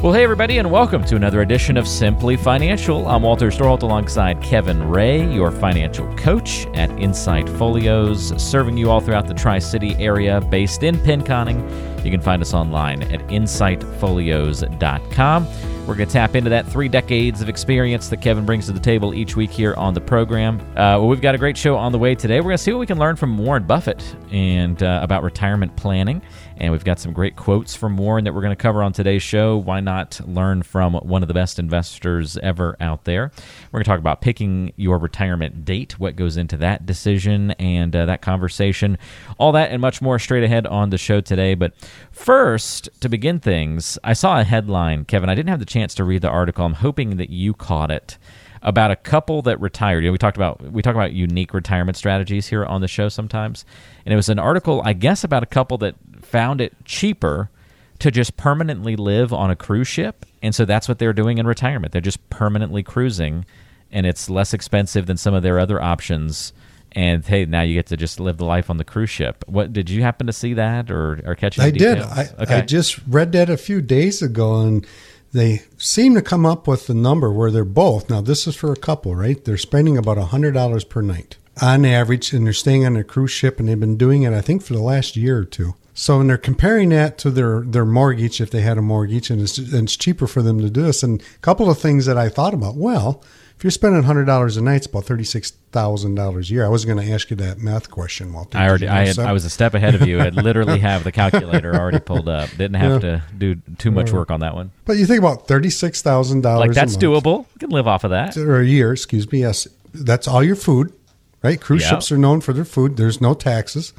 Well, hey, everybody, and welcome to another edition of Simply Financial. I'm Walter Storholt alongside Kevin Ray, your financial coach at Insight Folios, serving you all throughout the Tri City area based in Pinconning. You can find us online at insightfolios.com. We're going to tap into that three decades of experience that Kevin brings to the table each week here on the program. Uh, well, we've got a great show on the way today. We're going to see what we can learn from Warren Buffett and uh, about retirement planning. And we've got some great quotes from Warren that we're going to cover on today's show. Why not learn from one of the best investors ever out there? We're going to talk about picking your retirement date, what goes into that decision and uh, that conversation. All that and much more straight ahead on the show today. But first, to begin things, I saw a headline, Kevin. I didn't have the chance to read the article. I'm hoping that you caught it about a couple that retired. You know, we talked about we talk about unique retirement strategies here on the show sometimes, and it was an article, I guess, about a couple that found it cheaper to just permanently live on a cruise ship. And so that's what they're doing in retirement. They're just permanently cruising, and it's less expensive than some of their other options. And hey, now you get to just live the life on the cruise ship. What did you happen to see that or, or catch? I did. I, okay. I just read that a few days ago, and they seem to come up with the number where they're both. Now, this is for a couple, right? They're spending about a hundred dollars per night on average, and they're staying on a cruise ship, and they've been doing it, I think, for the last year or two. So, and they're comparing that to their, their mortgage, if they had a mortgage, and it's, and it's cheaper for them to do this. And a couple of things that I thought about. Well, if you're spending hundred dollars a night, it's about thirty six thousand dollars a year. I wasn't going to ask you that math question, Walter. I already, I, had, I was a step ahead of you. I literally have the calculator already pulled up. Didn't have yeah. to do too much work on that one. But you think about thirty six thousand dollars. Like that's doable. You can live off of that. Or a year, excuse me. Yes, that's all your food, right? Cruise yep. ships are known for their food. There's no taxes.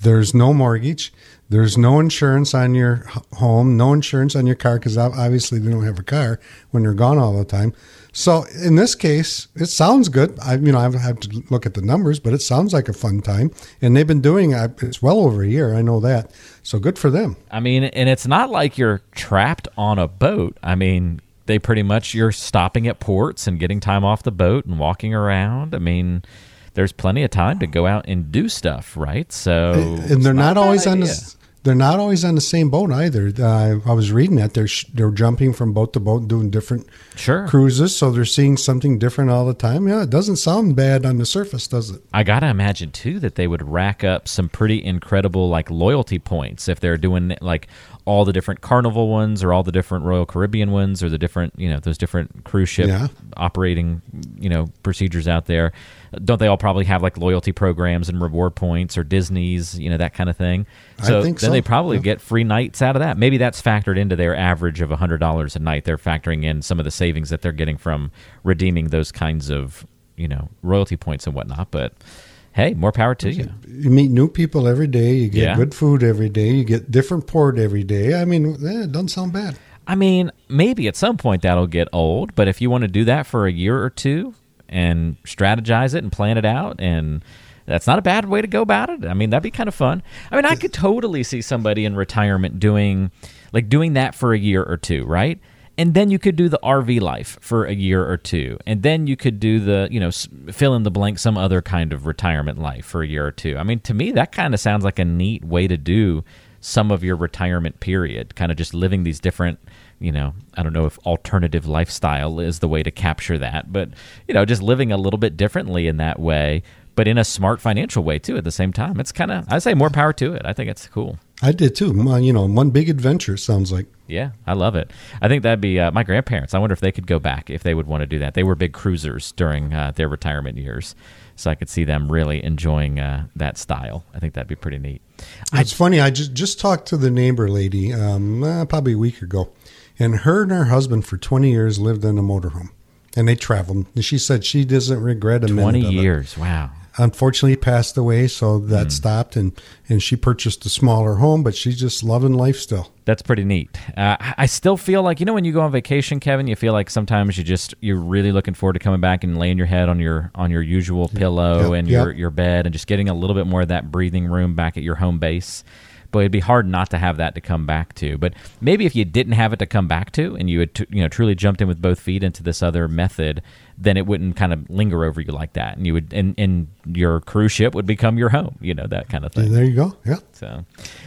There's no mortgage. There's no insurance on your home, no insurance on your car because obviously they don't have a car when they're gone all the time. So in this case, it sounds good. I, you know, I have to look at the numbers, but it sounds like a fun time. And they've been doing it; uh, it's well over a year. I know that. So good for them. I mean, and it's not like you're trapped on a boat. I mean, they pretty much you're stopping at ports and getting time off the boat and walking around. I mean, there's plenty of time to go out and do stuff, right? So and they're not, not always on the they're not always on the same boat either. Uh, I was reading that they're they're jumping from boat to boat, doing different sure. cruises, so they're seeing something different all the time. Yeah, it doesn't sound bad on the surface, does it? I gotta imagine too that they would rack up some pretty incredible like loyalty points if they're doing like all the different Carnival ones or all the different Royal Caribbean ones or the different, you know, those different cruise ship yeah. operating, you know, procedures out there. Don't they all probably have like loyalty programs and reward points or Disney's, you know, that kind of thing? So then so. they probably yeah. get free nights out of that. Maybe that's factored into their average of $100 a night. They're factoring in some of the savings that they're getting from redeeming those kinds of, you know, royalty points and whatnot. But hey, more power to you. You meet new people every day. You get yeah. good food every day. You get different port every day. I mean, eh, it doesn't sound bad. I mean, maybe at some point that'll get old, but if you want to do that for a year or two and strategize it and plan it out and that's not a bad way to go about it. I mean, that'd be kind of fun. I mean, I could totally see somebody in retirement doing like doing that for a year or two, right? and then you could do the RV life for a year or two, and then you could do the you know fill in the blank some other kind of retirement life for a year or two. I mean, to me, that kind of sounds like a neat way to do some of your retirement period, kind of just living these different you know, I don't know if alternative lifestyle is the way to capture that, but you know, just living a little bit differently in that way, but in a smart financial way too. At the same time, it's kind of I say more power to it. I think it's cool. I did too. You know, one big adventure sounds like. Yeah, I love it. I think that'd be uh, my grandparents. I wonder if they could go back if they would want to do that. They were big cruisers during uh, their retirement years, so I could see them really enjoying uh, that style. I think that'd be pretty neat. It's I, funny. I just just talked to the neighbor lady um, uh, probably a week ago, and her and her husband for twenty years lived in a motorhome, and they traveled. And she said she doesn't regret a Twenty minute of it. years. Wow. Unfortunately, he passed away, so that stopped, and and she purchased a smaller home, but she's just loving life still. That's pretty neat. Uh, I I still feel like you know when you go on vacation, Kevin, you feel like sometimes you just you're really looking forward to coming back and laying your head on your on your usual pillow Yep, and yep. your your bed and just getting a little bit more of that breathing room back at your home base. But it'd be hard not to have that to come back to. But maybe if you didn't have it to come back to, and you had t- you know truly jumped in with both feet into this other method, then it wouldn't kind of linger over you like that, and you would and, and your cruise ship would become your home. You know that kind of thing. And there you go. Yeah. So,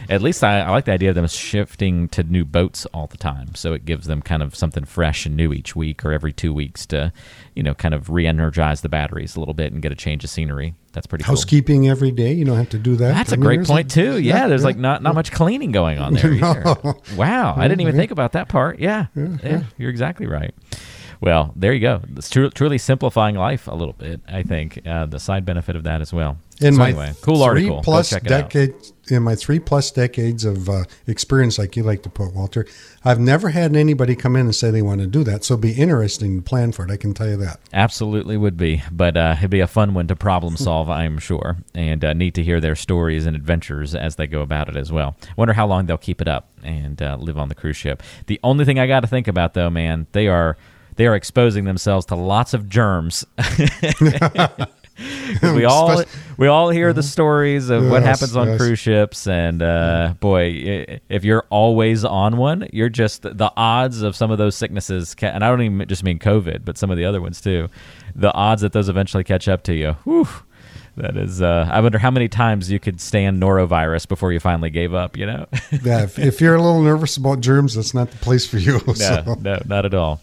at least I, I like the idea of them shifting to new boats all the time. So it gives them kind of something fresh and new each week or every two weeks to, you know, kind of re-energize the batteries a little bit and get a change of scenery. That's pretty cool. Housekeeping every day. You don't have to do that. That's I a mean, great point too. Yeah, there's yeah, like not not much cleaning going on there. No. Wow, I didn't even think about that part. Yeah, yeah, you're exactly right. Well, there you go. It's tru- truly simplifying life a little bit. I think uh, the side benefit of that as well. in So my anyway, cool three article. Plus check it out. decades in my three plus decades of uh, experience, like you like to put, Walter, I've never had anybody come in and say they want to do that. So it'd be interesting to plan for it. I can tell you that. Absolutely would be, but uh, it'd be a fun one to problem solve, I'm sure, and uh, neat to hear their stories and adventures as they go about it as well. Wonder how long they'll keep it up and uh, live on the cruise ship. The only thing I got to think about, though, man, they are they are exposing themselves to lots of germs. we all we all hear the stories of what happens on yes. cruise ships, and uh, boy, if you're always on one, you're just the odds of some of those sicknesses. Ca- and I don't even just mean COVID, but some of the other ones too. The odds that those eventually catch up to you. Whew, that is. Uh, I wonder how many times you could stand norovirus before you finally gave up. You know. Yeah, if, if you're a little nervous about germs, that's not the place for you. No, so. no, not at all.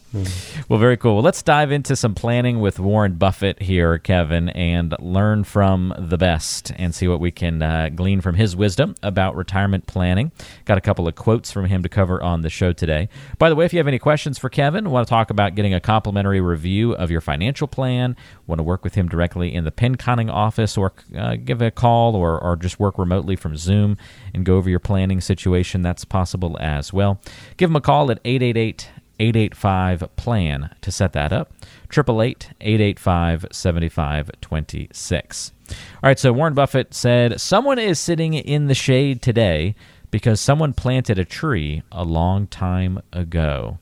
Well, very cool. Well, let's dive into some planning with Warren Buffett here, Kevin, and learn from the best and see what we can uh, glean from his wisdom about retirement planning. Got a couple of quotes from him to cover on the show today. By the way, if you have any questions for Kevin, want to talk about getting a complimentary review of your financial plan, want to work with him directly in the Pinconning office, or uh, give a call or, or just work remotely from Zoom and go over your planning situation, that's possible as well. Give them a call at 888 885 plan to set that up. 888 885 7526. All right, so Warren Buffett said someone is sitting in the shade today because someone planted a tree a long time ago.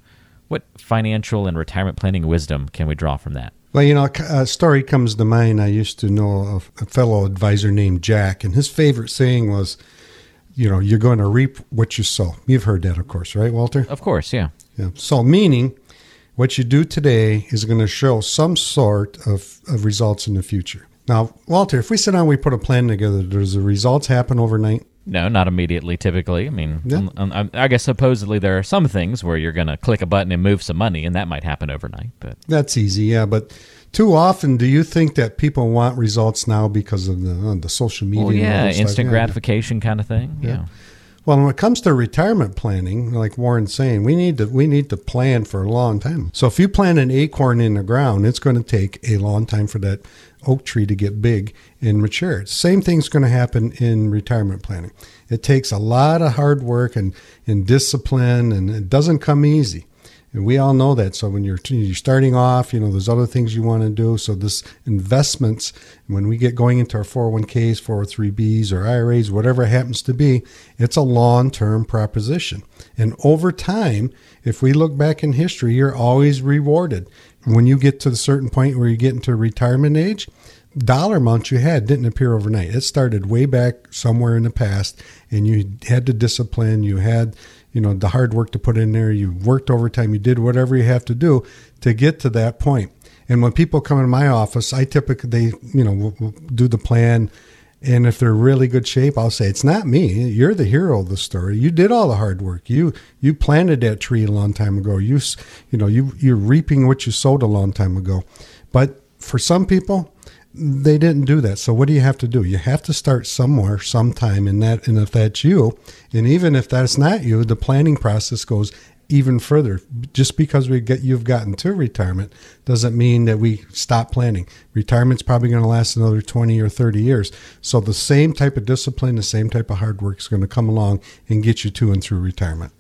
What financial and retirement planning wisdom can we draw from that? Well, you know, a story comes to mind. I used to know a, a fellow advisor named Jack, and his favorite saying was, you know, you're going to reap what you sow. You've heard that, of course, right, Walter? Of course, yeah. Yeah. So, meaning what you do today is going to show some sort of, of results in the future. Now, Walter, if we sit down, and we put a plan together, does the results happen overnight? No, not immediately. Typically, I mean, Yeah. um, I guess supposedly there are some things where you're going to click a button and move some money, and that might happen overnight. But That's easy, yeah. But too often, do you think that people want results now because of the, uh, the social media? well, yeah, instant Yeah. gratification kind of thing. Yeah. Well, when it comes to retirement planning, like Warren's saying, we need to we need to plan for a long time. So if you plant an acorn in the ground, it's going to take a long time for that oak tree to get big and mature. Same thing's going to happen in retirement planning. It takes a lot of hard work and, and discipline, and it doesn't come easy. And we all know that. So when you're you're starting off, you know, there's other things you want to do. So this investments, when we get going into our 401ks, 403bs, or IRAs, whatever it happens to be, it's a long-term proposition. And over time, if we look back in history, you're always rewarded. When you get to the certain point where you get into retirement age, dollar amounts you had didn't appear overnight. It started way back somewhere in the past, and you had the discipline, you had you know the hard work to put in there, you worked overtime, you did whatever you have to do to get to that point. And when people come in my office, I typically they you know will, will do the plan. And if they're really good shape, I'll say it's not me. You're the hero of the story. You did all the hard work. You you planted that tree a long time ago. You you know you you're reaping what you sowed a long time ago. But for some people, they didn't do that. So what do you have to do? You have to start somewhere, sometime, and that. And if that's you, and even if that's not you, the planning process goes even further. Just because we get you've gotten to retirement doesn't mean that we stop planning. Retirement's probably going to last another twenty or thirty years. So the same type of discipline, the same type of hard work is going to come along and get you to and through retirement.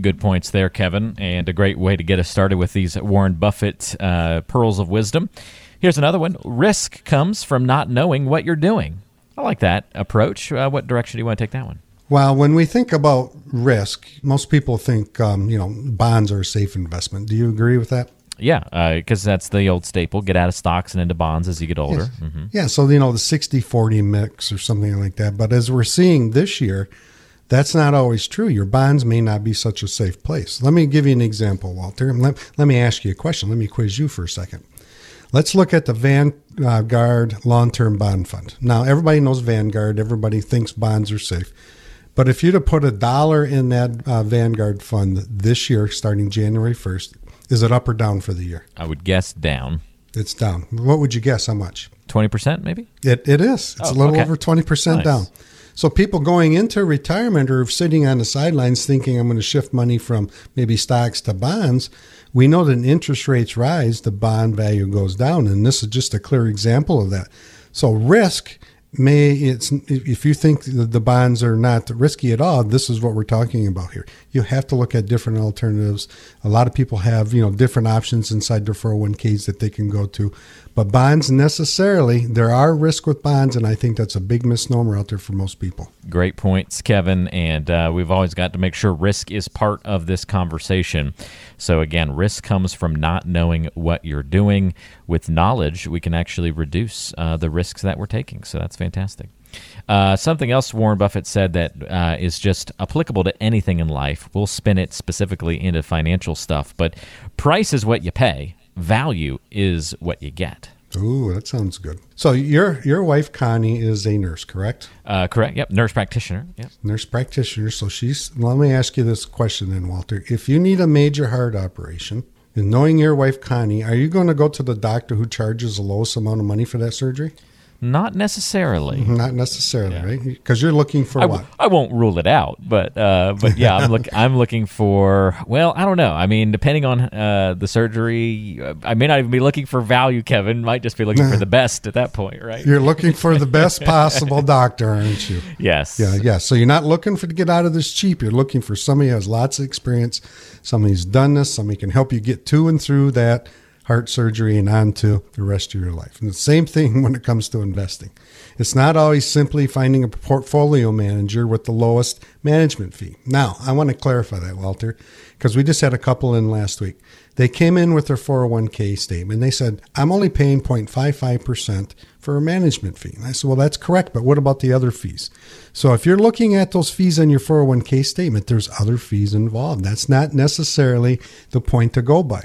Good points there, Kevin, and a great way to get us started with these Warren Buffett uh, pearls of wisdom. Here's another one risk comes from not knowing what you're doing. I like that approach. Uh, what direction do you want to take that one? Well, when we think about risk, most people think, um, you know, bonds are a safe investment. Do you agree with that? Yeah, because uh, that's the old staple. Get out of stocks and into bonds as you get older. Yes. Mm-hmm. Yeah, so, you know, the 60 40 mix or something like that. But as we're seeing this year, that's not always true. Your bonds may not be such a safe place. Let me give you an example, Walter. Let, let me ask you a question. Let me quiz you for a second. Let's look at the Vanguard long term bond fund. Now, everybody knows Vanguard, everybody thinks bonds are safe. But if you'd have put a dollar in that uh, Vanguard fund this year, starting January 1st, is it up or down for the year? I would guess down. It's down. What would you guess? How much? 20% maybe? It, it is. It's oh, a little okay. over 20% nice. down. So people going into retirement or sitting on the sidelines thinking I'm going to shift money from maybe stocks to bonds, we know that interest rates rise, the bond value goes down. And this is just a clear example of that. So risk may it's if you think the bonds are not risky at all this is what we're talking about here. You have to look at different alternatives. A lot of people have you know different options inside their 401ks that they can go to. But bonds necessarily there are risk with bonds and i think that's a big misnomer out there for most people. Great points kevin and uh, we've always got to make sure risk is part of this conversation so again risk comes from not knowing what you're doing with knowledge we can actually reduce uh, the risks that we're taking so that's fantastic. Uh, something else Warren Buffett said that uh, is just applicable to anything in life. We'll spin it specifically into financial stuff, but price is what you pay, value is what you get. Ooh, that sounds good. So your your wife Connie is a nurse, correct? Uh, correct. Yep, nurse practitioner. Yep. Nurse practitioner. So she's. Let me ask you this question then, Walter. If you need a major heart operation, and knowing your wife Connie, are you going to go to the doctor who charges the lowest amount of money for that surgery? Not necessarily. Not necessarily, yeah. right? Because you're looking for I, what? I won't rule it out, but uh, but yeah, I'm look I'm looking for. Well, I don't know. I mean, depending on uh, the surgery, uh, I may not even be looking for value. Kevin might just be looking for the best at that point, right? You're looking for the best possible doctor, aren't you? Yes. Yeah, yeah. So you're not looking for to get out of this cheap. You're looking for somebody who has lots of experience, somebody who's done this, somebody can help you get to and through that heart surgery and on to the rest of your life. And the same thing when it comes to investing. It's not always simply finding a portfolio manager with the lowest management fee. Now, I want to clarify that, Walter, because we just had a couple in last week. They came in with their 401k statement. They said, I'm only paying 0.55% for a management fee. And I said, Well, that's correct, but what about the other fees? So if you're looking at those fees on your 401k statement, there's other fees involved. That's not necessarily the point to go by.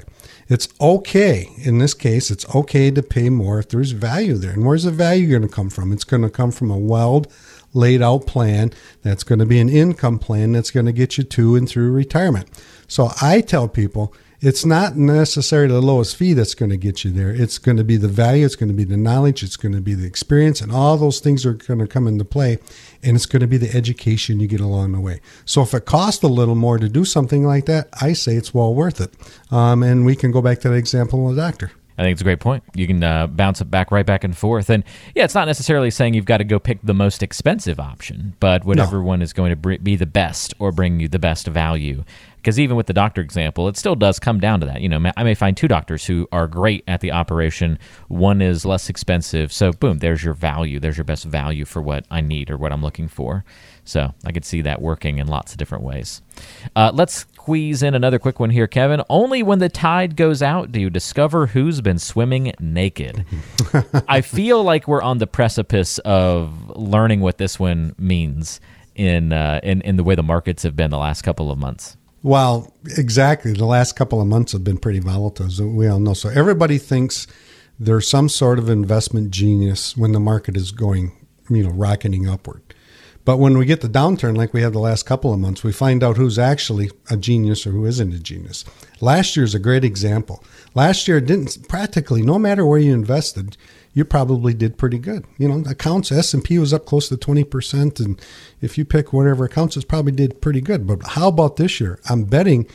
It's okay. In this case, it's okay to pay more if there's value there. And where's the value going to come from? It's going to come from a well laid out plan that's going to be an income plan that's going to get you to and through retirement. So I tell people, it's not necessarily the lowest fee that's going to get you there. It's going to be the value, it's going to be the knowledge, it's going to be the experience, and all those things are going to come into play. And it's going to be the education you get along the way. So if it costs a little more to do something like that, I say it's well worth it. Um, and we can go back to that example of the doctor. I think it's a great point. You can uh, bounce it back right back and forth. And yeah, it's not necessarily saying you've got to go pick the most expensive option, but whatever no. one is going to be the best or bring you the best value. Because even with the doctor example, it still does come down to that. You know, I may find two doctors who are great at the operation. One is less expensive. So, boom, there's your value. There's your best value for what I need or what I'm looking for. So, I could see that working in lots of different ways. Uh, let's squeeze in another quick one here, Kevin. Only when the tide goes out do you discover who's been swimming naked. I feel like we're on the precipice of learning what this one means in, uh, in, in the way the markets have been the last couple of months. Well, exactly. The last couple of months have been pretty volatile, as we all know. So everybody thinks there's some sort of investment genius when the market is going, you know, rocketing upward. But when we get the downturn, like we had the last couple of months, we find out who's actually a genius or who isn't a genius. Last year is a great example. Last year, didn't practically, no matter where you invested, you probably did pretty good. You know, accounts S and P was up close to twenty percent, and if you pick whatever accounts, it probably did pretty good. But how about this year? I'm betting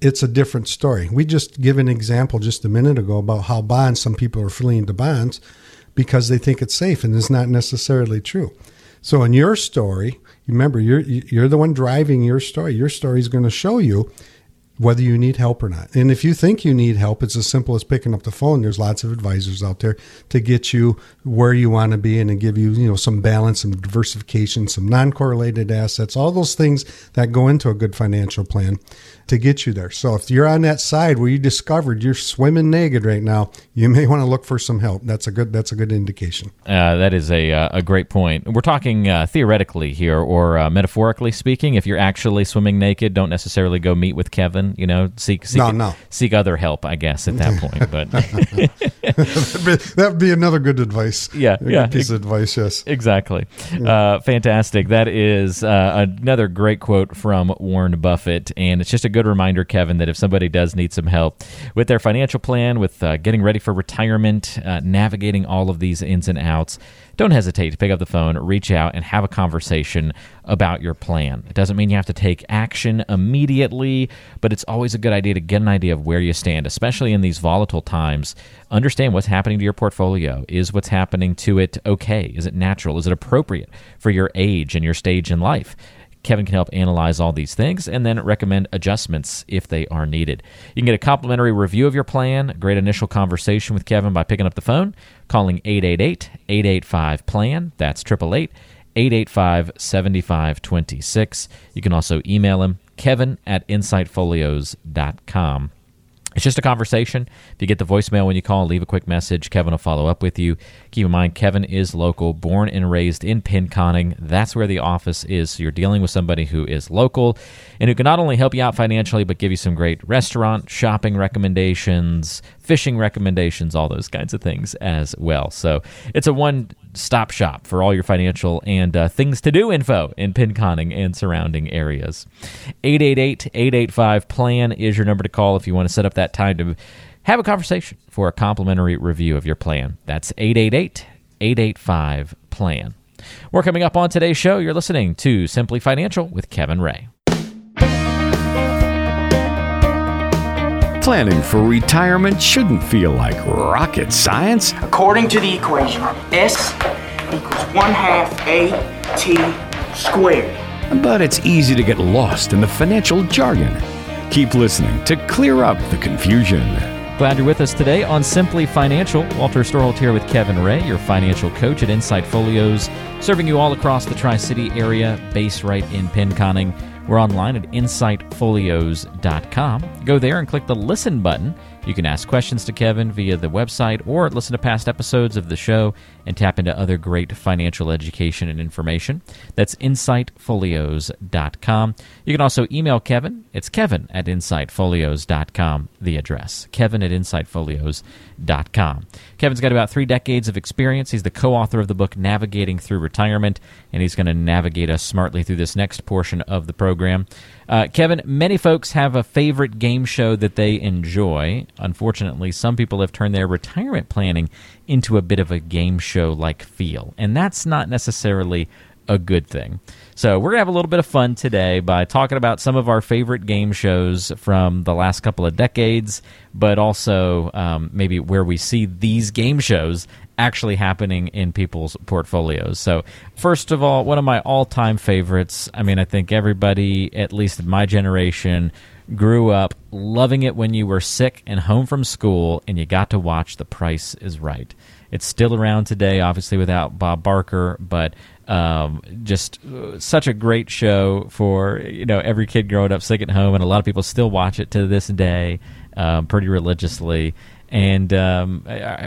it's a different story. We just give an example just a minute ago about how bonds. Some people are fleeing to bonds because they think it's safe, and it's not necessarily true. So in your story, remember you're you're the one driving your story. Your story is going to show you whether you need help or not. And if you think you need help, it's as simple as picking up the phone. There's lots of advisors out there to get you where you want to be and to give you, you know, some balance, some diversification, some non-correlated assets, all those things that go into a good financial plan to get you there. So if you're on that side where you discovered you're swimming naked right now, you may want to look for some help. That's a good that's a good indication. Uh, that is a uh, a great point. We're talking uh, theoretically here, or uh, metaphorically speaking. If you're actually swimming naked, don't necessarily go meet with Kevin. You know, seek seek, No, no. seek other help. I guess at that point, but that'd, be, be another good advice. Yeah, a yeah. piece of advice. Yes. Exactly. Uh, fantastic. That is uh, another great quote from Warren Buffett. And it's just a good reminder, Kevin, that if somebody does need some help with their financial plan, with uh, getting ready for retirement, uh, navigating all of these ins and outs, don't hesitate to pick up the phone, reach out, and have a conversation about your plan. It doesn't mean you have to take action immediately, but it's always a good idea to get an idea of where you stand, especially in these volatile times. Understand what's happening to your portfolio. Is what's happening to it okay? Is it natural? Is it appropriate for your age and your stage in life? Kevin can help analyze all these things and then recommend adjustments if they are needed. You can get a complimentary review of your plan, a great initial conversation with Kevin by picking up the phone, calling 888 885 PLAN. That's 888 885 7526. You can also email him, kevin at insightfolios.com. It's just a conversation. If you get the voicemail when you call, leave a quick message. Kevin will follow up with you. Keep in mind, Kevin is local, born and raised in Pinconning. That's where the office is. So you're dealing with somebody who is local and who can not only help you out financially, but give you some great restaurant, shopping recommendations, fishing recommendations, all those kinds of things as well. So it's a one stop shop for all your financial and uh, things to do info in Pinconning and surrounding areas. 888 885 PLAN is your number to call if you want to set up that time to have a conversation for a complimentary review of your plan. That's 888 885 PLAN. We're coming up on today's show. You're listening to Simply Financial with Kevin Ray. Planning for retirement shouldn't feel like rocket science. According to the equation, S equals 1 half A T squared. But it's easy to get lost in the financial jargon. Keep listening to clear up the confusion. Glad you're with us today on Simply Financial. Walter Storholt here with Kevin Ray, your financial coach at Insight Folios, serving you all across the Tri City area, based right in Pinconning. We're online at insightfolios.com. Go there and click the listen button. You can ask questions to Kevin via the website or listen to past episodes of the show and tap into other great financial education and information. That's insightfolios.com. You can also email Kevin. It's kevin at insightfolios.com, the address. Kevin at insightfolios.com. Kevin's got about three decades of experience. He's the co author of the book Navigating Through Retirement, and he's going to navigate us smartly through this next portion of the program. Uh, Kevin, many folks have a favorite game show that they enjoy. Unfortunately, some people have turned their retirement planning into a bit of a game show like feel, and that's not necessarily a good thing. So, we're going to have a little bit of fun today by talking about some of our favorite game shows from the last couple of decades, but also um, maybe where we see these game shows actually happening in people's portfolios. So, first of all, one of my all time favorites, I mean, I think everybody, at least in my generation, grew up loving it when you were sick and home from school and you got to watch The Price is Right. It's still around today, obviously without Bob Barker, but um, just uh, such a great show for you know every kid growing up sick at home, and a lot of people still watch it to this day, um, pretty religiously. And um,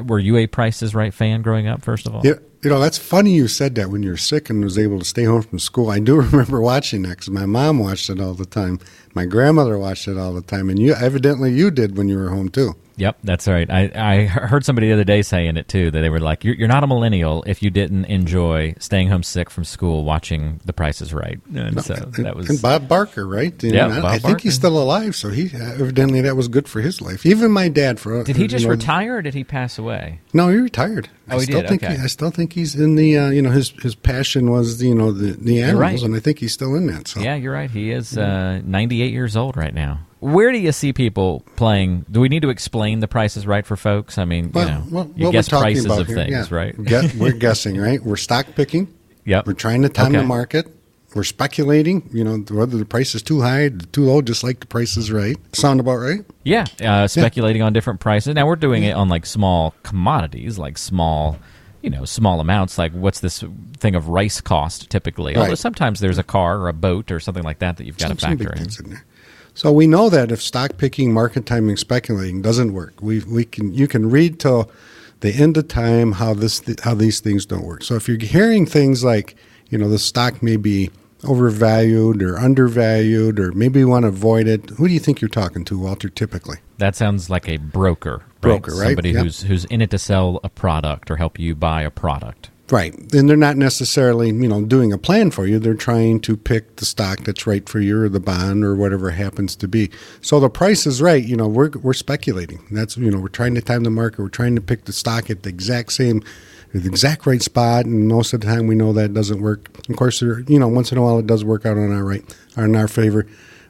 were you a Price is Right fan growing up? First of all, Yeah, you know that's funny you said that when you were sick and was able to stay home from school. I do remember watching that because my mom watched it all the time. My grandmother watched it all the time, and you evidently you did when you were home too. Yep, that's right. I, I heard somebody the other day saying it too. That they were like, "You're, you're not a millennial if you didn't enjoy staying home sick from school watching The Price is Right." And so that was and Bob Barker, right? Yeah, know, I- Bob I think he's still alive, so he uh, evidently that was good for his life. Even my dad, for uh, Did he you just know, retire or did he pass away? No, he retired. Oh, I still did? Think Okay. he, I still think he's in the. Uh, you know, his his passion was you know the the animals, right. and I think he's still in that. So Yeah, you're right. He is uh, 98 years old right now. Where do you see people playing? Do we need to explain The Price is Right for folks? I mean, Well, you know, well, you guess prices of here, things, yeah. right? We're guessing, right? We're stock picking. Yep. We're trying to time Okay. the market. We're speculating, you know, whether the price is too high, too low, just like the price is right. Sound about right? Yeah, uh, speculating on different prices. Now we're doing it on like small commodities, like small, you know, small amounts. Like what's this thing of rice cost typically? Although sometimes there's a car or a boat or something like that that you've got to Some- big factor in. in. So we know that if stock picking, market timing, speculating doesn't work, we we can you can read till the end of time how this how these things don't work. So if you're hearing things like you know the stock may be overvalued or undervalued or maybe you want to avoid it, who do you think you're talking to, Walter? Typically, That sounds like a broker. Broker, right? Somebody Yep. who's who's in it to sell a product or help you buy a product. right? And they're not necessarily you know doing a plan for you. They're trying to pick the stock that's right for you or the bond or whatever it happens to be. So the price is right. You know, we're we're speculating. That's you know we're trying to time the market. We're trying to pick the stock at the exact same. The exact right spot, and most of the time we know that doesn't work. Of course, there, you know, once in a while it does work out on our right, or in our favor.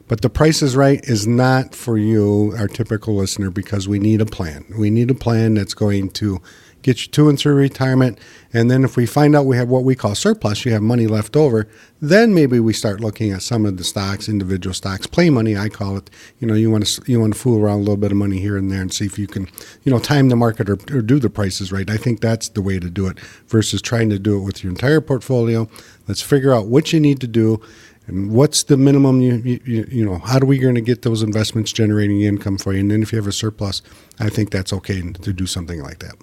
But the price is right is not for you, our typical listener, because we need a plan. We need a plan that's going to get you to and through retirement. And then if we find out we have what we call surplus, you have money left over, then maybe we start looking at some of the stocks, individual stocks, play money, I call it. You know, you want to you want to fool around a little bit of money here and there and see if you can, you know, time the market or, or do the prices right. I think that's the way to do it versus trying to do it with your entire portfolio. Let's figure out what you need to do and what's the minimum you you, you- know how are we going to get those investments generating income for you and then if you have a surplus i think that's okay to do something like that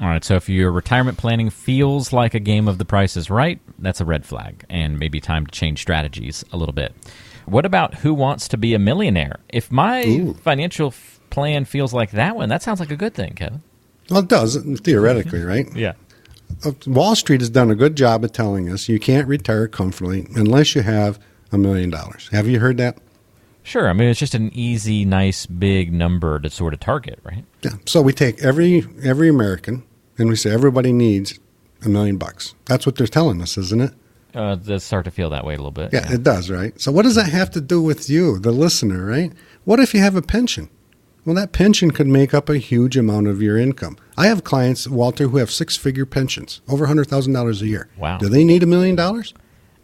All right, so if your retirement planning feels like a game of the price is right, that's a red flag and maybe time to change strategies a little bit. What about who wants to be a millionaire? If my Ooh. financial f- plan feels like that one, that sounds like a good thing, Kevin. well it does theoretically right Yeah. Uh, wall street has done a good job of telling us you can't retire comfortably unless you have a million dollars have you heard that Sure. I mean, it's just an easy, nice, big number to sort of target, right? yeah so we take every every american and we say everybody needs a million bucks that's what they're telling us isn't it Uh, does start to feel that way a little bit. Yeah, it does, right? So, what does that have to do with you, the listener, right? What if you have a pension? Well, that pension could make up a huge amount of your income. I have clients, Walter, who have six figure pensions, over $100,000 a year. Wow. Do they need a million dollars?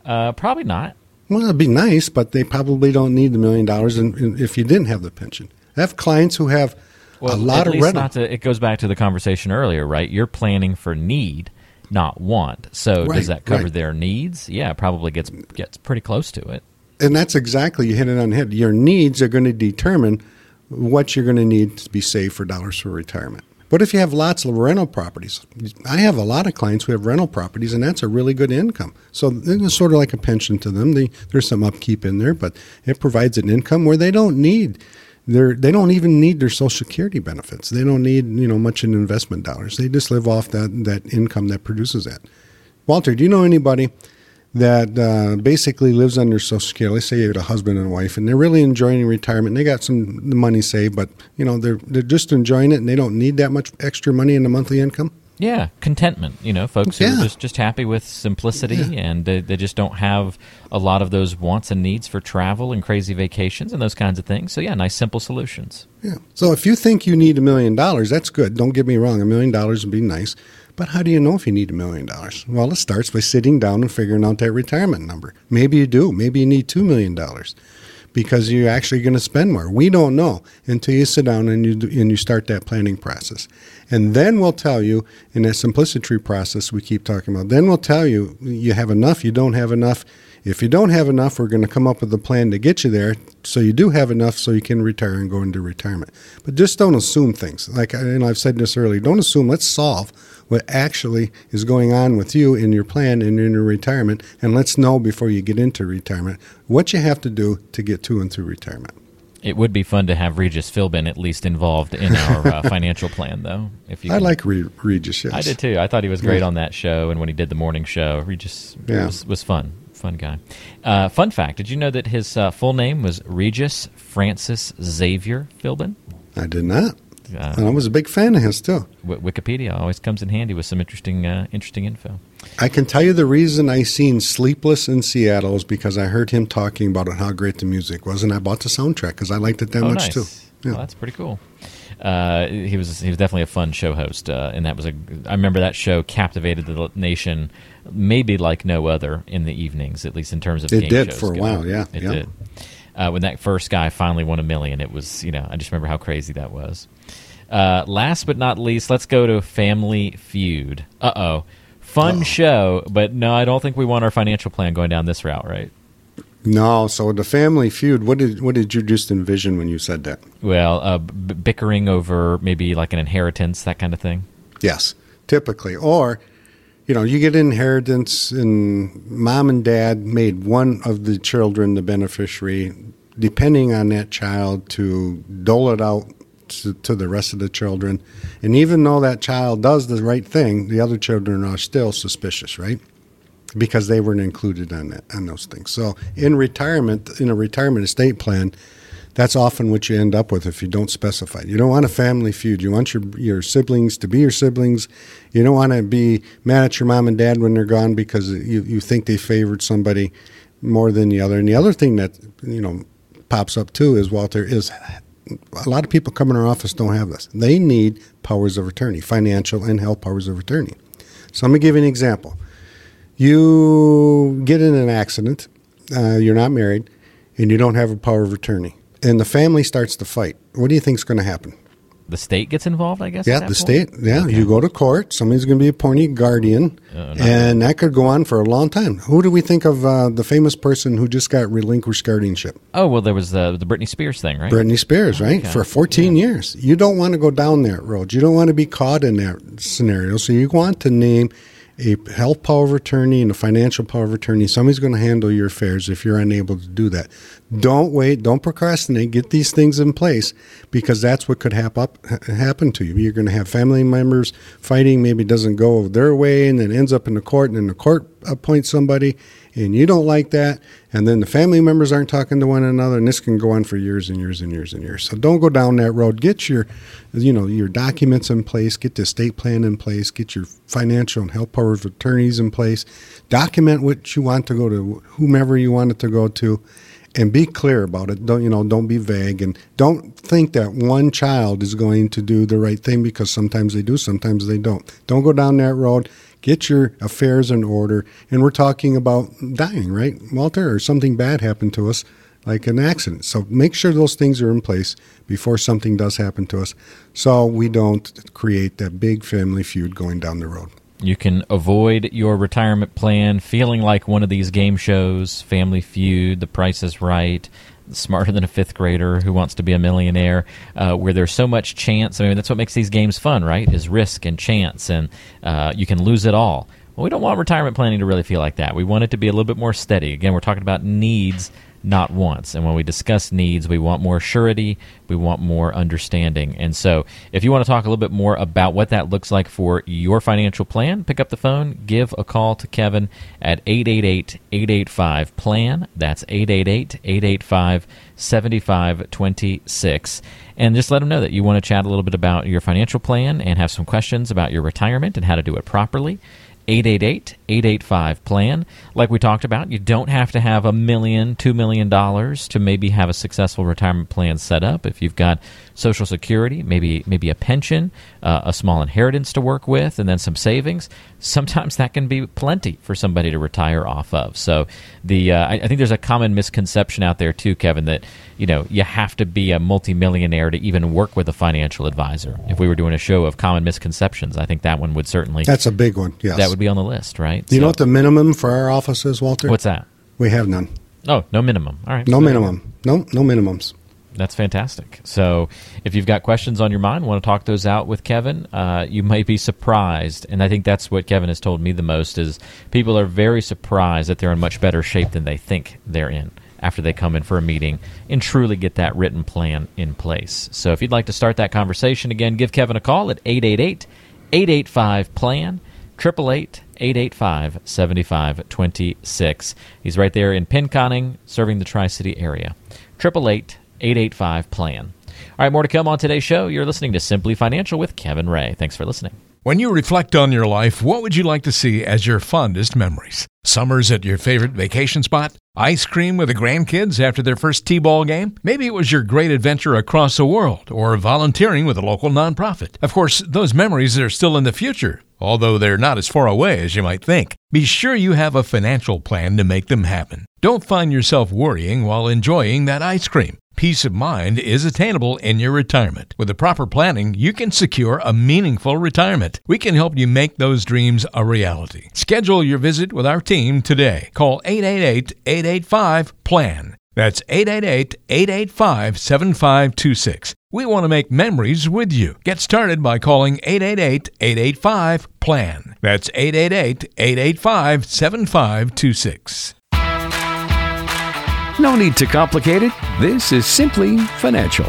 Uh, probably not. Well, it'd be nice, but they probably don't need the million dollars if you didn't have the pension. I have clients who have Well, a lot of rental. to, it goes back to the conversation earlier, right? You're planning for need, not want. So Right, does that cover right. their needs? Yeah, probably gets gets pretty close to it. and that's exactly you hit it on the head. Your needs are going to determine what you're going to need to be saved for dollars for retirement. But if you have lots of rental properties, I have a lot of clients who have rental properties, and that's a really good income. So it's sort of like a pension to them. They, there's some upkeep in there, but it provides an income where they don't need their they don't even need their social security benefits. They don't need you know much in investment dollars. They just live off that that income that produces that. Walter, do you know anybody that uh, basically lives on their social security? Let's say you have a husband and wife, and they're really enjoying retirement. They got some money saved, but you know they're they're just enjoying it, and they don't need that much extra money in the monthly income. Yeah, contentment. You know, folks who Yeah. are just, just happy with simplicity Yeah. and they, they just don't have a lot of those wants and needs for travel and crazy vacations and those kinds of things. So, yeah, nice, simple solutions. Yeah. So if you think you need a million dollars, that's good. Don't get me wrong. A million dollars would be nice. But how do you know if you need a million dollars? Well, it starts by sitting down and figuring out that retirement number. Maybe you do. Maybe you need $2 million because you're actually going to spend more. We don't know until you sit down and you, and you start that planning process. And then we'll tell you in that simplicity process we keep talking about, then we'll tell you you have enough, you don't have enough. If you don't have enough, we're going to come up with a plan to get you there so you do have enough so you can retire and go into retirement. But just don't assume things. Like and I've said this earlier, don't assume, let's solve what actually is going on with you in your plan and in your retirement and let's know before you get into retirement what you have to do to get to and through retirement. It would be fun to have Regis Philbin at least involved in our uh, financial plan, though. If you I can- like Re- Regis, yes. I did too. I thought he was great Yeah. on that show, and when he did the morning show, Regis Yeah. was, was fun. Fun guy. Uh, fun fact: Did you know that his uh, full name was Regis Francis Xavier Philbin? I did not. Uh, And I was a big fan of his too. W- Wikipedia always comes in handy with some interesting, uh, interesting info. I can tell you the reason I seen Sleepless in Seattle is because I heard him talking about how great the music was, and I bought the soundtrack because I liked it that oh, much nice. too. Yeah. Well, that's pretty cool. uh, he was he was definitely a fun show host, uh, and that was a. I remember that show captivated the nation, maybe like no other in the evenings, at least in terms of It did shows for a while, yeah, it yeah. did. Uh, when that first guy finally won a million, it was you know I just remember how crazy that was. Uh, last but not least, let's go to Family Feud. Uh oh, fun show, but no, I don't think we want our financial plan going down this route, right? No, so the family feud. What did what did you just envision when you said that? Well, uh, b- bickering over maybe like an inheritance, that kind of thing. Yes, typically, or you know, you get inheritance, and mom and dad made one of the children the beneficiary, depending on that child to dole it out to, to the rest of the children. And even though that child does the right thing, the other children are still suspicious, right? because they weren't included on that on those things. So in retirement, in a retirement estate plan, that's often what you end up with if you don't specify. You don't want a family feud. You want your your siblings to be your siblings. You don't want to be mad at your mom and dad when they're gone because you, you think they favored somebody more than the other. And the other thing that you know pops up too is Walter is a lot of people come in our office don't have this. They need powers of attorney, financial and health powers of attorney. So let me give you an example you get in an accident, uh, you're not married, and you don't have a power of attorney, and the family starts to fight. What do you think is going to happen? The state gets involved, I guess. Yeah, the point? state. Yeah, you go to court. Somebody's going to be appointed guardian, Uh, and that could go on for a long time. Who do we think of uh, the famous person who just got relinquished guardianship? Oh well, there was the the Britney Spears thing, right? Britney Spears, right? Okay. For 14 years. You don't want to go down that road. You don't want to be caught in that scenario. So you want to name a health power of attorney and a financial power of attorney. Somebody's going to handle your affairs if you're unable to do that. Don't wait. Don't procrastinate. Get these things in place because that's what could hap up, happen to you. You're going to have family members fighting. Maybe it doesn't go their way and then ends up in the court, and then the court appoints somebody, and you don't like that. And then the family members aren't talking to one another, and this can go on for years and years and years and years. So don't go down that road. Get your, you know, your documents in place. Get the estate plan in place. Get your financial and health power of attorneys in place. Document what you want to go to whomever you want it to go to, and be clear about it. Don't you know? Don't be vague, and don't think that one child is going to do the right thing because sometimes they do, sometimes they don't. Don't go down that road. Get your affairs in order. And we're talking about dying, right, Walter, or something bad happened to us, like an accident. So make sure those things are in place before something does happen to us, so we don't create that big family feud going down the road. You can avoid your retirement plan feeling like one of these game shows, Family Feud, The Price is Right, Smarter Than a Fifth Grader, Who Wants to Be a Millionaire, uh, where there's so much chance. I mean, that's what makes these games fun, right? Is risk and chance, and uh, you can lose it all. Well, we don't want retirement planning to really feel like that. We want it to be a little bit more steady. Again, we're talking about needs, not wants. And when we discuss needs, we want more surety, we want more understanding. And so, if you want to talk a little bit more about what that looks like for your financial plan, pick up the phone, give a call to Kevin at 888 885 PLAN. That's 888 885 7526. And just let him know that you want to chat a little bit about your financial plan and have some questions about your retirement and how to do it properly. 888-885-PLAN. Like we talked about, you don't have to have a million, two million dollars to maybe have a successful retirement plan set up. If you've got Social Security, maybe maybe a pension, uh, a small inheritance to work with, and then some savings, sometimes that can be plenty for somebody to retire off of. So the uh, I, I think there's a common misconception out there too, Kevin, that you know you have to be a multimillionaire to even work with a financial advisor. If we were doing a show of common misconceptions, I think that one would certainly That's a big one. Yes. that would be on the list, right? You So- know what the minimum for our office is, Walter? what's that? we have none. Oh, no minimum. All right, No So there you go. minimum. No, no minimums. That's fantastic. So, if you've got questions on your mind, want to talk those out with Kevin, uh, you might be surprised, and I think that's what Kevin has told me the most is people are very surprised that they're in much better shape than they think they're in after they come in for a meeting and truly get that written plan in place. So, if you'd like to start that conversation again, give Kevin a call at 888 885 PLAN. 888 885 7526. He's right there in Pinconning, serving the Tri City area. 888 885 PLAN. All right, more to come on today's show. You're listening to Simply Financial with Kevin Ray. Thanks for listening. When you reflect on your life, what would you like to see as your fondest memories? Summers at your favorite vacation spot? Ice cream with the grandkids after their first T ball game? Maybe it was your great adventure across the world or volunteering with a local nonprofit. Of course, those memories are still in the future, although they're not as far away as you might think. Be sure you have a financial plan to make them happen. Don't find yourself worrying while enjoying that ice cream. Peace of mind is attainable in your retirement. With the proper planning, you can secure a meaningful retirement. We can help you make those dreams a reality. Schedule your visit with our team today. Call 888 885 PLAN. That's 888 885 7526. We want to make memories with you. Get started by calling 888 885 PLAN. That's 888 885 7526. No need to complicate it. This is Simply Financial.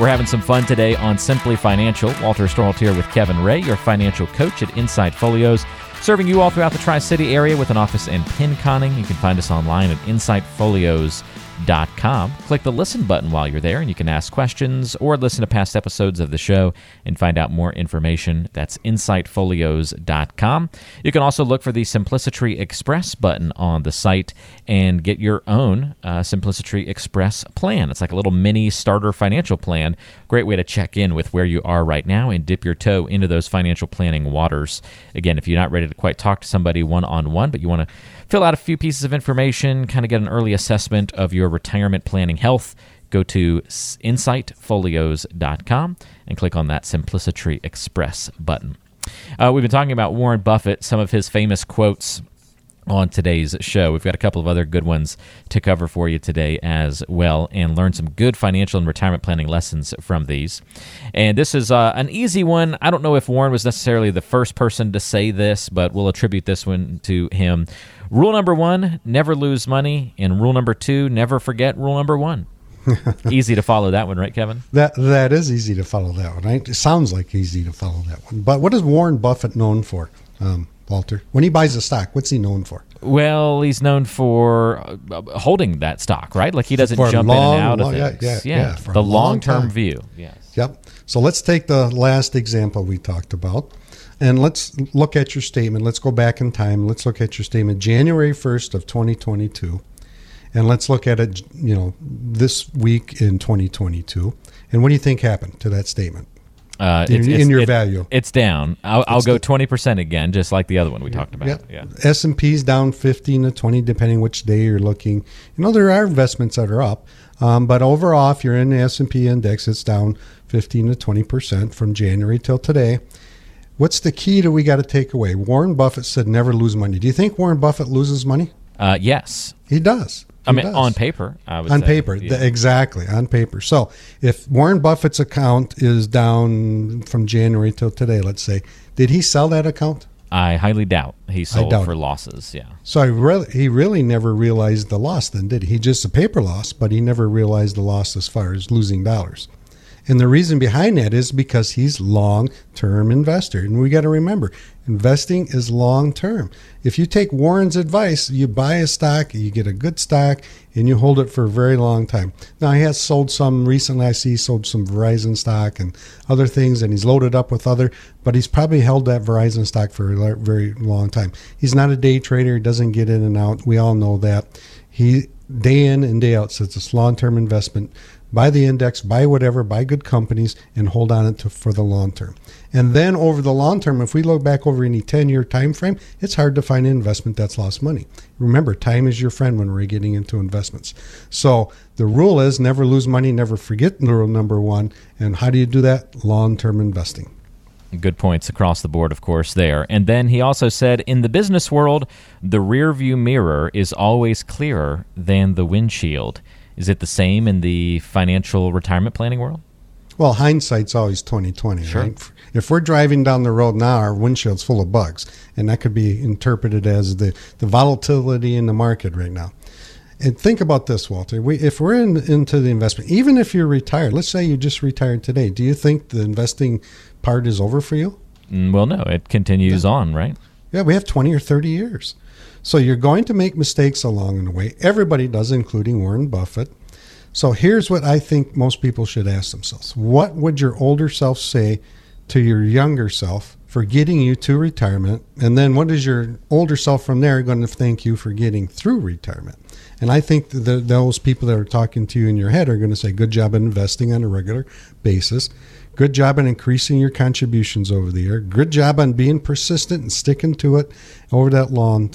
We're having some fun today on Simply Financial. Walter Storholt here with Kevin Ray, your financial coach at Insight Folios, serving you all throughout the Tri City area with an office in Pinconning. You can find us online at insightfolios.com insightfolios.com. Click the listen button while you're there, and you can ask questions or listen to past episodes of the show and find out more information. That's insightfolios.com. You can also look for the Simplicity Express button on the site and get your own uh, Simplicity Express plan. It's like a little mini starter financial plan. Great way to check in with where you are right now and dip your toe into those financial planning waters. Again, if you're not ready to quite talk to somebody one on one, but you want to fill out a few pieces of information, kind of get an early assessment of your retirement planning health, go to insightfolios.com and click on that Simplicity Express button. Uh, we've been talking about Warren Buffett, some of his famous quotes on today's show. We've got a couple of other good ones to cover for you today as well and learn some good financial and retirement planning lessons from these. And this is uh, an easy one. I don't know if Warren was necessarily the first person to say this, but we'll attribute this one to him. Rule number one never lose money. And rule number two never forget rule number one. easy to follow that one, right, Kevin? That that is easy to follow that one. Right? It sounds like easy to follow that one. But what is Warren Buffett known for? Um, Walter? When he buys a stock, what's he known for? Well, he's known for uh, holding that stock, right? Like he doesn't For jump long, in and out long- of yeah, things. yeah, yeah, for the long long-term view. Yes. Yep. So let's take the last example we talked about and let's look at your statement. Let's go back in time. Let's look at your statement January 1st of 2022. And let's look at it, you know, this week in 2022. And what do you think happened to that statement? Uh, In- in your value. It's down. I'll, I'll It's go twenty percent again, just like the other one we talked about. Yep. Yeah. S&P's down 15 to 20 depending which day you're looking. You know there are investments that are up, um, but overall if you're in the S&P index it's down 15 to 20% from January till today. What's the key that we got to take away? Warren Buffett said never lose money. Do you think Warren Buffett loses money? Uh, yes. He does. I mean, does. on paper, on say. paper Yeah. exactly on paper so if warren buffett's account is down from january till today let's say did he sell that account I highly doubt he sold doubt for it. losses. Yeah. so I really, he really never realized the loss then did he He just a paper loss but he never realized the loss as far as losing dollars and the reason behind that is because he's long term investor. And we got to remember investing is long term if you take warren's advice you buy a stock you get a good stock and you hold it for a very long time. Now he has sold some recently. I see he sold some verizon stock and other things and he's loaded up with other but he's probably held that verizon stock for a very long time. He's not a day trader. He doesn't get in and out. We all know that. He day in and day out says it's a long-term investment buy the index buy whatever buy good companies and hold on it to, for the long term. And then over the long term if we look back over any 10 year time frame it's hard to find an investment that's lost money. Remember time is your friend when we're getting into investments. So the rule is never lose money never forget rule number one. And how do you do that? Long-term investing. Good points across the board, of course, there. And then he also said in the business world, the rear view mirror is always clearer than the windshield. Is it the same in the financial retirement planning world? Well, hindsight's always twenty twenty, Sure. right? If we're driving down the road now, our windshield's full of bugs, and that could be interpreted as the, the volatility in the market right now. And think about this, Walter. We, if we're in, into the investment, even if you're retired, let's say you just retired today, do you think the investing part is over for you? Mm, Well, no, it continues on, right? Yeah, we have 20 or 30 years. So you're going to make mistakes along the way. Everybody does, including Warren Buffett. So here's what I think most people should ask themselves What would your older self say to your younger self for getting you to retirement? And then what is your older self from there going to thank you for getting through retirement? And I think that those people that are talking to you in your head are going to say, good job investing on a regular basis. Good job on increasing your contributions over the year. Good job on being persistent and sticking to it over that long.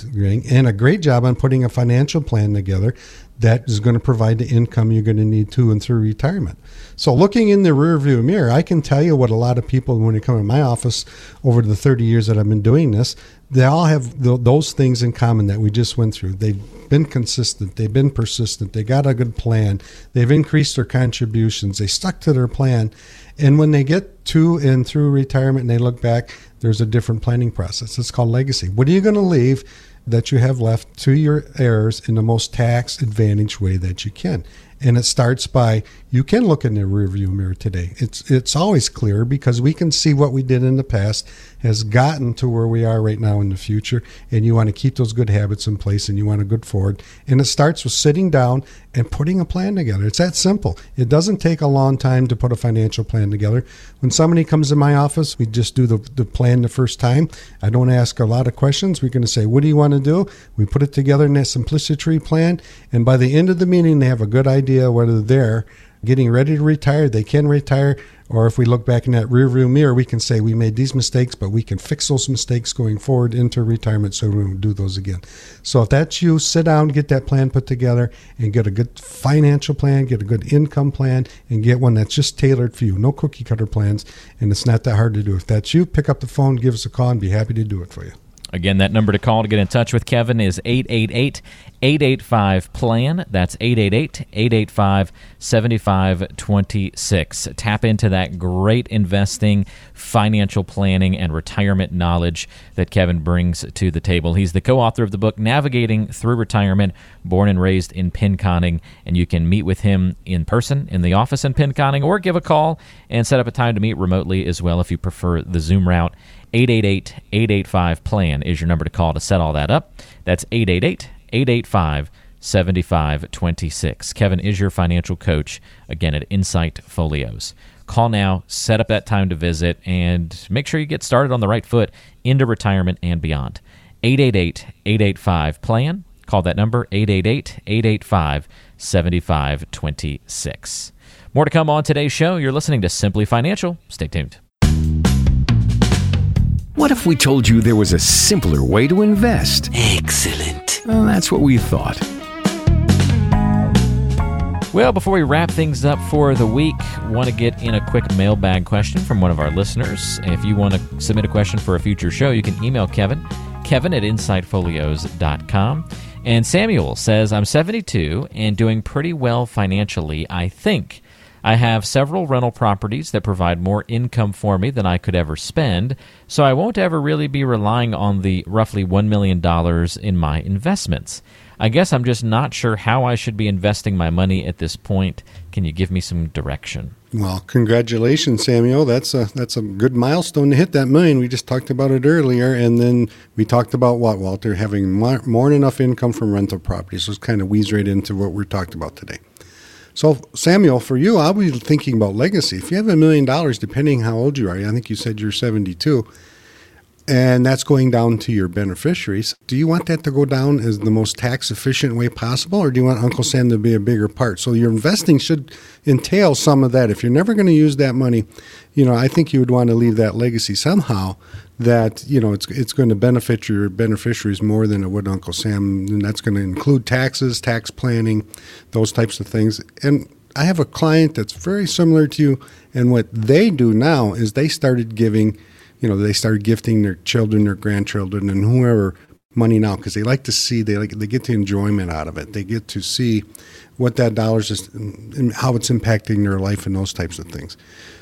And a great job on putting a financial plan together that is going to provide the income you're going to need to and through retirement. So, looking in the rearview mirror, I can tell you what a lot of people, when they come in my office over the 30 years that I've been doing this, they all have th- those things in common that we just went through. They've been consistent, they've been persistent, they got a good plan, they've increased their contributions, they stuck to their plan. And when they get to and through retirement and they look back, there's a different planning process. It's called legacy. What are you going to leave that you have left to your heirs in the most tax advantage way that you can? and it starts by you can look in the rearview mirror today. It's it's always clear because we can see what we did in the past has gotten to where we are right now in the future, and you want to keep those good habits in place, and you want to go forward. And it starts with sitting down and putting a plan together. It's that simple. It doesn't take a long time to put a financial plan together. When somebody comes in my office, we just do the, the plan the first time. I don't ask a lot of questions. We're going to say, "What do you want to do?" We put it together in that simplicity plan, and by the end of the meeting, they have a good idea whether they're getting ready to retire, they can retire, or if we look back in that rearview mirror, we can say we made these mistakes, but we can fix those mistakes going forward into retirement so we won't do those again. So if that's you, sit down, get that plan put together, and get a good financial plan, get a good income plan, and get one that's just tailored for you. No cookie cutter plans, and it's not that hard to do. If that's you, pick up the phone, give us a call, and be happy to do it for you. Again, that number to call to get in touch with Kevin is 888 885 PLAN. That's 888 885 7526. Tap into that great investing, financial planning, and retirement knowledge that Kevin brings to the table. He's the co author of the book Navigating Through Retirement, born and raised in Pinconning. And you can meet with him in person in the office in Pinconning or give a call and set up a time to meet remotely as well if you prefer the Zoom route. 888 885 PLAN is your number to call to set all that up. That's 888 885 7526. Kevin is your financial coach, again at Insight Folios. Call now, set up that time to visit, and make sure you get started on the right foot into retirement and beyond. 888 885 PLAN. Call that number, 888 885 7526. More to come on today's show. You're listening to Simply Financial. Stay tuned. What if we told you there was a simpler way to invest? Excellent. Well, that's what we thought. Well, before we wrap things up for the week, want to get in a quick mailbag question from one of our listeners. If you want to submit a question for a future show, you can email Kevin, kevin at insightfolios.com. And Samuel says, I'm 72 and doing pretty well financially, I think. I have several rental properties that provide more income for me than I could ever spend, so I won't ever really be relying on the roughly $1 million in my investments. I guess I'm just not sure how I should be investing my money at this point. Can you give me some direction? Well, congratulations, Samuel. That's a that's a good milestone to hit that million. We just talked about it earlier, and then we talked about what Walter having more, more than enough income from rental properties. So it's kind of weaves right into what we're talked about today. So, Samuel, for you, I'll be thinking about legacy. If you have a million dollars, depending how old you are, I think you said you're 72, and that's going down to your beneficiaries. Do you want that to go down as the most tax efficient way possible, or do you want Uncle Sam to be a bigger part? So, your investing should entail some of that. If you're never going to use that money, you know, I think you would want to leave that legacy somehow that you know it's it's going to benefit your beneficiaries more than it would Uncle Sam, and that's going to include taxes, tax planning, those types of things. And I have a client that's very similar to you, and what they do now is they started giving, you know, they started gifting their children, their grandchildren, and whoever money now because they like to see they like they get the enjoyment out of it. They get to see what that dollars is and how it's impacting their life and those types of things.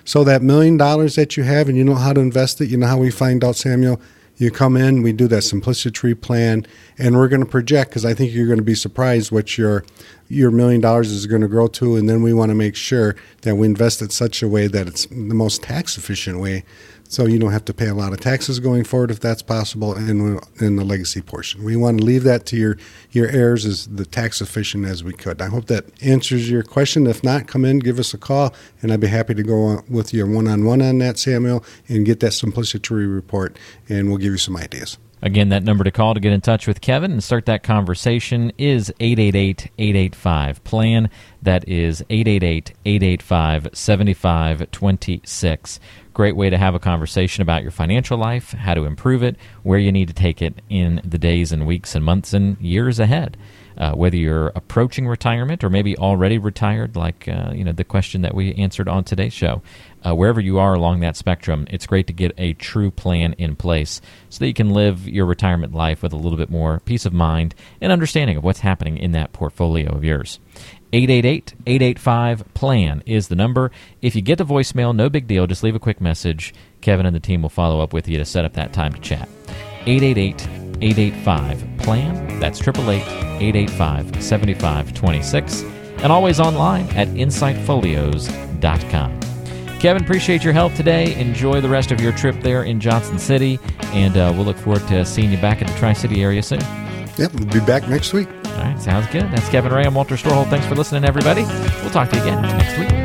So that million dollars that you have and you know how to invest it, you know how we find out, Samuel. You come in, we do that simplicity plan, and we're going to project because I think you're going to be surprised what your your million dollars is going to grow to, and then we want to make sure that we invest it such a way that it's the most tax efficient way so you don't have to pay a lot of taxes going forward if that's possible, and in the legacy portion. We want to leave that to your your heirs as the tax efficient as we could. I hope that answers your question. If not, come in, give us a call, and I'd be happy to go with you one on one on that, Samuel, and get that simplicity report, and we'll give you some ideas. Again, that number to call to get in touch with Kevin and start that conversation is 888 885 PLAN. That is 888 885 7526. Great way to have a conversation about your financial life, how to improve it, where you need to take it in the days and weeks and months and years ahead. Uh, whether you're approaching retirement or maybe already retired, like uh, you know the question that we answered on today's show, uh, wherever you are along that spectrum, it's great to get a true plan in place so that you can live your retirement life with a little bit more peace of mind and understanding of what's happening in that portfolio of yours. 888 885 PLAN is the number. If you get the voicemail, no big deal. Just leave a quick message. Kevin and the team will follow up with you to set up that time to chat. 888 885 PLAN. That's 888 885 7526. And always online at insightfolios.com. Kevin, appreciate your help today. Enjoy the rest of your trip there in Johnson City, and uh, we'll look forward to seeing you back in the Tri City area soon. Yep, we'll be back next week. All right, sounds good. That's Kevin Ray. I'm Walter Storholt. Thanks for listening, everybody. We'll talk to you again next week.